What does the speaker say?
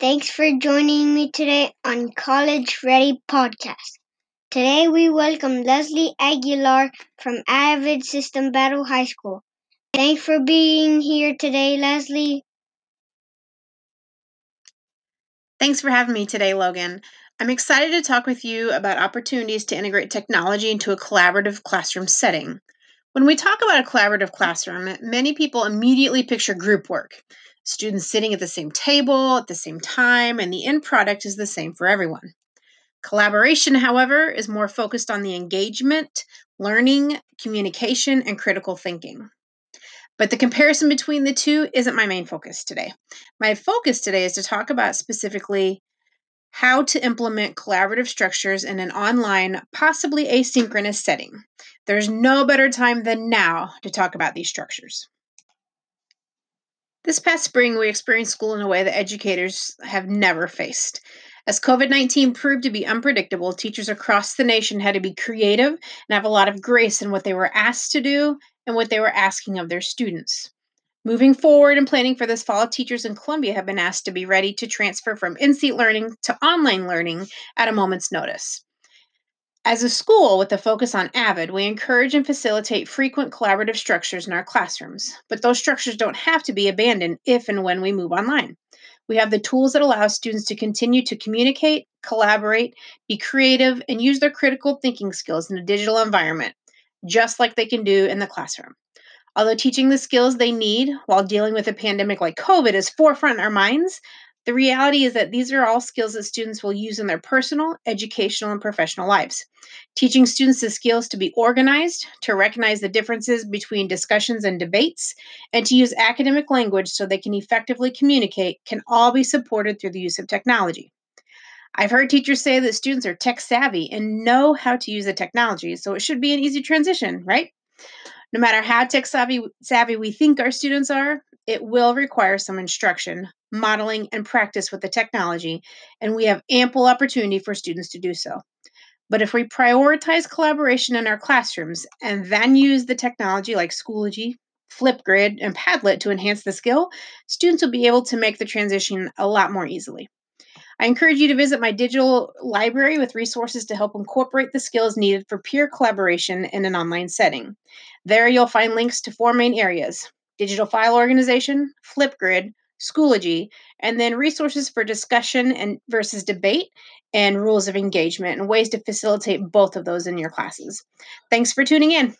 Thanks for joining me today on College Ready Podcast. Today we welcome Leslie Aguilar from AVID System Battle High School. Thanks for being here today, Leslie. Thanks for having me today, Logan. I'm excited to talk with you about opportunities to integrate technology into a collaborative classroom setting. When we talk about a collaborative classroom, many people immediately picture group work students sitting at the same table at the same time, and the end product is the same for everyone. Collaboration, however, is more focused on the engagement, learning, communication, and critical thinking. But the comparison between the two isn't my main focus today. My focus today is to talk about specifically how to implement collaborative structures in an online, possibly asynchronous setting. There's no better time than now to talk about these structures. This past spring, we experienced school in a way that educators have never faced. As COVID 19 proved to be unpredictable, teachers across the nation had to be creative and have a lot of grace in what they were asked to do and what they were asking of their students. Moving forward and planning for this fall, teachers in Columbia have been asked to be ready to transfer from in seat learning to online learning at a moment's notice. As a school with a focus on AVID, we encourage and facilitate frequent collaborative structures in our classrooms, but those structures don't have to be abandoned if and when we move online. We have the tools that allow students to continue to communicate, collaborate, be creative, and use their critical thinking skills in a digital environment, just like they can do in the classroom. Although teaching the skills they need while dealing with a pandemic like COVID is forefront in our minds, the reality is that these are all skills that students will use in their personal, educational, and professional lives. Teaching students the skills to be organized, to recognize the differences between discussions and debates, and to use academic language so they can effectively communicate can all be supported through the use of technology. I've heard teachers say that students are tech savvy and know how to use the technology, so it should be an easy transition, right? No matter how tech savvy, savvy we think our students are, it will require some instruction, modeling, and practice with the technology, and we have ample opportunity for students to do so. But if we prioritize collaboration in our classrooms and then use the technology like Schoology, Flipgrid, and Padlet to enhance the skill, students will be able to make the transition a lot more easily. I encourage you to visit my digital library with resources to help incorporate the skills needed for peer collaboration in an online setting. There, you'll find links to four main areas digital file organization, Flipgrid, Schoology, and then resources for discussion and versus debate and rules of engagement and ways to facilitate both of those in your classes. Thanks for tuning in.